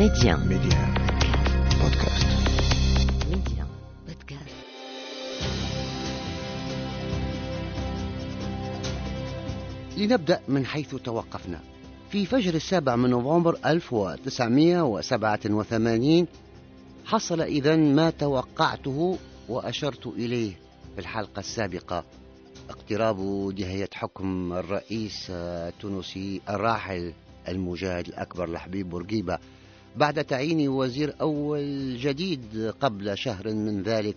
Média. Média. Podcast. Média. Podcast. لنبدأ من حيث توقفنا في فجر السابع من نوفمبر 1987 حصل إذا ما توقعته وأشرت إليه في الحلقة السابقة اقتراب نهاية حكم الرئيس التونسي الراحل المجاهد الأكبر لحبيب بورقيبة بعد تعيين وزير أول جديد قبل شهر من ذلك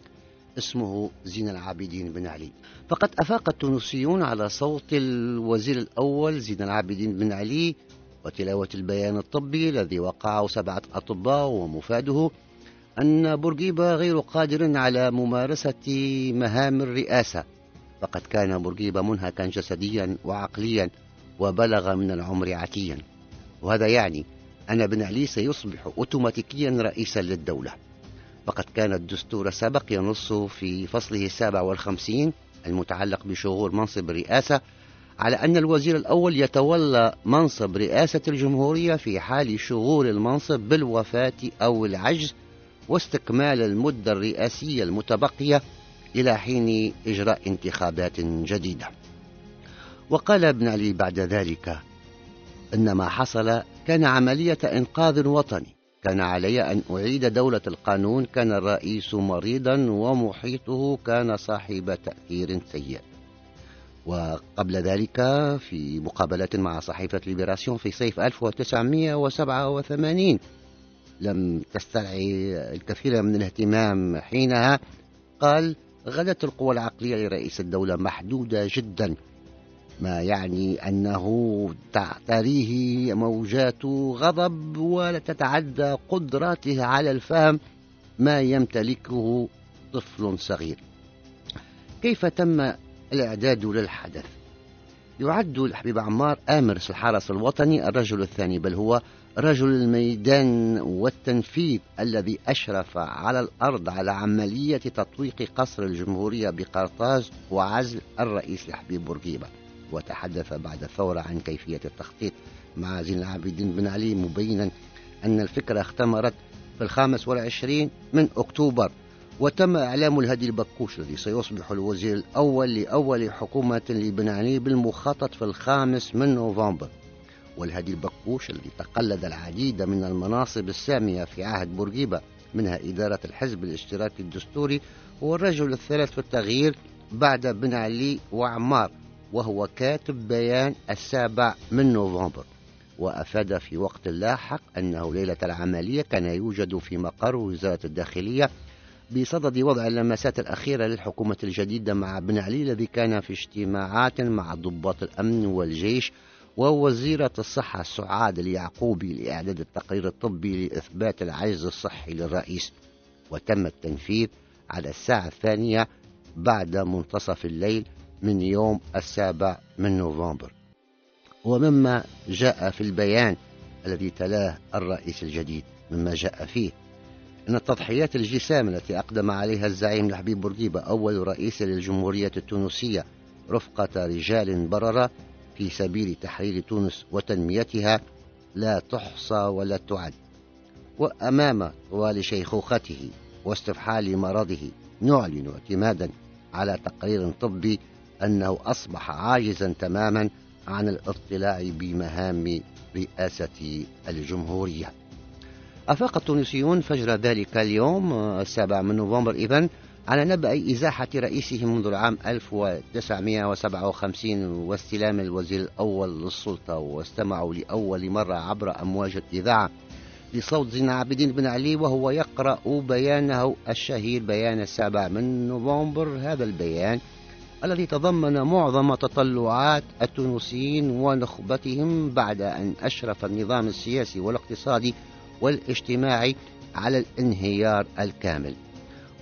اسمه زين العابدين بن علي. فقد أفاق التونسيون على صوت الوزير الأول زين العابدين بن علي وتلاوة البيان الطبي الذي وقعه سبعة أطباء ومفاده أن بورقيبة غير قادر على ممارسة مهام الرئاسة. فقد كان بورقيبة منهكا جسديا وعقليا وبلغ من العمر عتيا. وهذا يعني أن بن علي سيصبح أوتوماتيكيا رئيسا للدولة. فقد كان الدستور السابق ينص في فصله السابع والخمسين المتعلق بشغور منصب الرئاسة على أن الوزير الأول يتولى منصب رئاسة الجمهورية في حال شغور المنصب بالوفاة أو العجز واستكمال المدة الرئاسية المتبقية إلى حين إجراء انتخابات جديدة. وقال ابن علي بعد ذلك إن ما حصل كان عملية إنقاذ وطني. كان علي أن أعيد دولة القانون كان الرئيس مريضا ومحيطه كان صاحب تأثير سيء. وقبل ذلك في مقابلات مع صحيفة ليبراسيون في صيف 1987 لم تستدعي الكثير من الاهتمام حينها قال غدت القوى العقلية لرئيس الدولة محدودة جدا. ما يعني أنه تعتريه موجات غضب ولا تتعدى قدراته على الفهم ما يمتلكه طفل صغير. كيف تم الإعداد للحدث؟ يعد الحبيب عمار آمر الحرس الوطني الرجل الثاني بل هو رجل الميدان والتنفيذ الذي أشرف على الأرض على عملية تطويق قصر الجمهورية بقرطاج وعزل الرئيس الحبيب بورقيبة. وتحدث بعد الثورة عن كيفية التخطيط مع زين العابدين بن علي مبينا أن الفكرة اختمرت في الخامس والعشرين من أكتوبر. وتم إعلام الهدي البكوش الذي سيصبح الوزير الأول لأول حكومة لبن علي بالمخطط في الخامس من نوفمبر. والهدي البكوش الذي تقلد العديد من المناصب السامية في عهد بورقيبة منها إدارة الحزب الاشتراكي الدستوري هو الرجل الثالث في التغيير بعد بن علي وعمار. وهو كاتب بيان السابع من نوفمبر وأفاد في وقت لاحق أنه ليلة العملية كان يوجد في مقر وزارة الداخلية بصدد وضع اللمسات الأخيرة للحكومة الجديدة مع بن علي الذي كان في اجتماعات مع ضباط الأمن والجيش ووزيرة الصحة سعاد اليعقوبي لإعداد التقرير الطبي لإثبات العجز الصحي للرئيس. وتم التنفيذ على الساعة الثانية بعد منتصف الليل من يوم السابع من نوفمبر. ومما جاء في البيان الذي تلاه الرئيس الجديد مما جاء فيه أن التضحيات الجسام التي أقدم عليها الزعيم الحبيب بورقيبة أول رئيس للجمهورية التونسية رفقة رجال بررة في سبيل تحرير تونس وتنميتها لا تحصى ولا تعد. وأمام طوال شيخوخته واستفحال مرضه نعلن اعتمادا على تقرير طبي أنه أصبح عاجزا تماما عن الاطلاع بمهام رئاسة الجمهورية. أفاق التونسيون فجر ذلك اليوم السابع من نوفمبر إذن على نبأ إزاحة رئيسه منذ العام 1957 واستلام الوزير الأول للسلطة واستمعوا لأول مرة عبر أمواج الإذاعة لصوت زين عابدين بن علي وهو يقرأ بيانه الشهير بيان السابع من نوفمبر. هذا البيان الذي تضمن معظم تطلعات التونسيين ونخبتهم بعد أن أشرف النظام السياسي والاقتصادي والاجتماعي على الانهيار الكامل.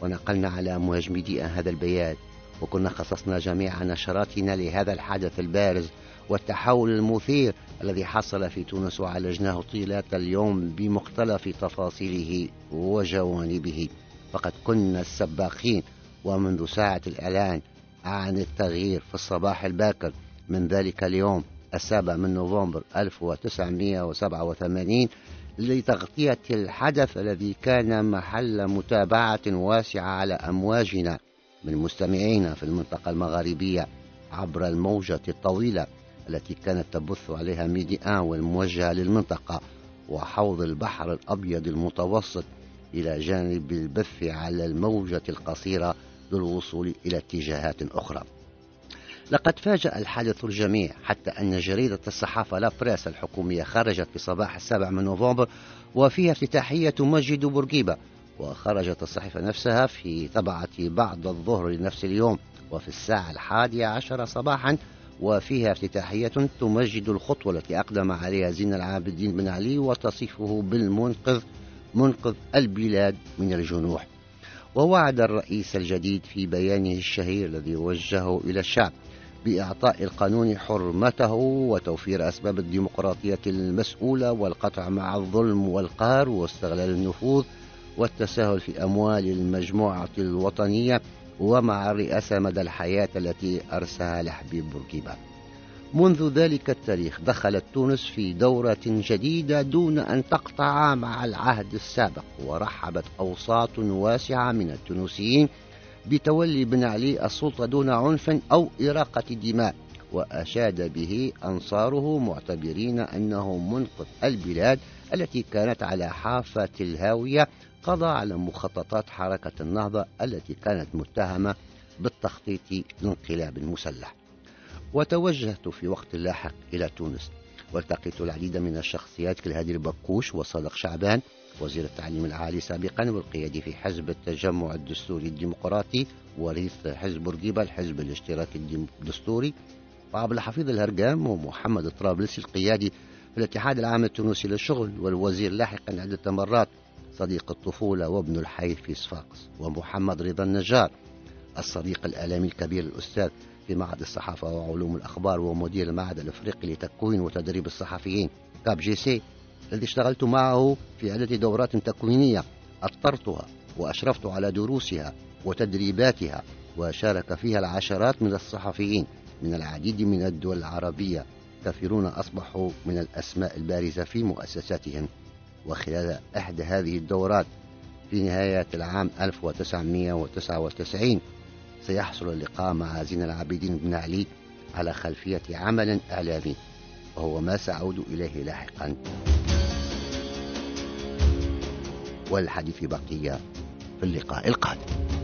ونقلنا على أمواج ميديا هذا البيان وكنا خصصنا جميع نشراتنا لهذا الحدث البارز والتحول المثير الذي حصل في تونس وعالجناه طيلة اليوم بمختلف تفاصيله وجوانبه. فقد كنا السباقين ومنذ ساعة الإعلان عن التغيير في الصباح الباكر. من ذلك اليوم السابع من نوفمبر 1987 لتغطية الحدث الذي كان محل متابعة واسعة على أمواجنا من مستمعينا في المنطقة المغاربية عبر الموجة الطويلة التي كانت تبث عليها ميدي آن والموجهة للمنطقة وحوض البحر الأبيض المتوسط إلى جانب البث على الموجة القصيرة للوصول إلى اتجاهات أخرى. لقد فاجأ الحادث الجميع حتى أن جريدة الصحافة لا بريس الحكومية خرجت في صباح السابع من نوفمبر وفيها افتتاحية تمجد بورقيبة وخرجت الصحيفة نفسها في طبعة بعد الظهر لنفس اليوم وفي الساعة الحادية عشر صباحا وفيها افتتاحية تمجد الخطوة التي أقدم عليها زين العابدين بن علي وتصفه بالمنقذ منقذ البلاد من الجنوح. ووعد الرئيس الجديد في بيانه الشهير الذي وجهه إلى الشعب بإعطاء القانون حرمته وتوفير أسباب الديمقراطية المسؤولة والقطع مع الظلم والقهر واستغلال النفوذ والتساهل في أموال المجموعة الوطنية ومع الرئاسة مدى الحياة التي أرساها لحبيب بورقيبة منذ ذلك التاريخ دخلت تونس في دورة جديدة دون أن تقطع مع العهد السابق ورحبت أوساط واسعة من التونسيين بتولي بن علي السلطة دون عنف أو إراقة دماء وأشاد به أنصاره معتبرين أنه منقذ البلاد التي كانت على حافة الهاوية قضى على مخططات حركة النهضة التي كانت متهمة بالتخطيط لانقلاب مسلح. وتوجهت في وقت لاحق إلى تونس. والتقيت العديد من الشخصيات كالهادي البكوش وصادق شعبان وزير التعليم العالي سابقا والقيادي في حزب التجمع الدستوري الديمقراطي ورئيس حزب بورقيبة الحزب الاشتراكي الدستوري وعبد الحفيظ الهرقام ومحمد الطرابلسي القيادي في الاتحاد العام التونسي للشغل والوزير لاحقا عدة مرات صديق الطفولة وابن الحي في صفاقس ومحمد رضا النجار الصديق الإعلامي الكبير الأستاذ في معهد الصحافة وعلوم الأخبار ومدير المعهد الأفريقي لتكوين وتدريب الصحفيين. CAPJC الذي اشتغلت معه في عدة دورات تكوينية أطرتها وأشرفت على دروسها وتدريباتها وشارك فيها العشرات من الصحفيين من العديد من الدول العربية. كثيرون أصبحوا من الأسماء البارزة في مؤسساتهم. وخلال إحدى هذه الدورات في نهاية العام 1999 سيحصل اللقاء مع زين العابدين بن علي على خلفية عمل إعلامي وهو ما سأعود إليه لاحقا. والحديث بقية في اللقاء القادم.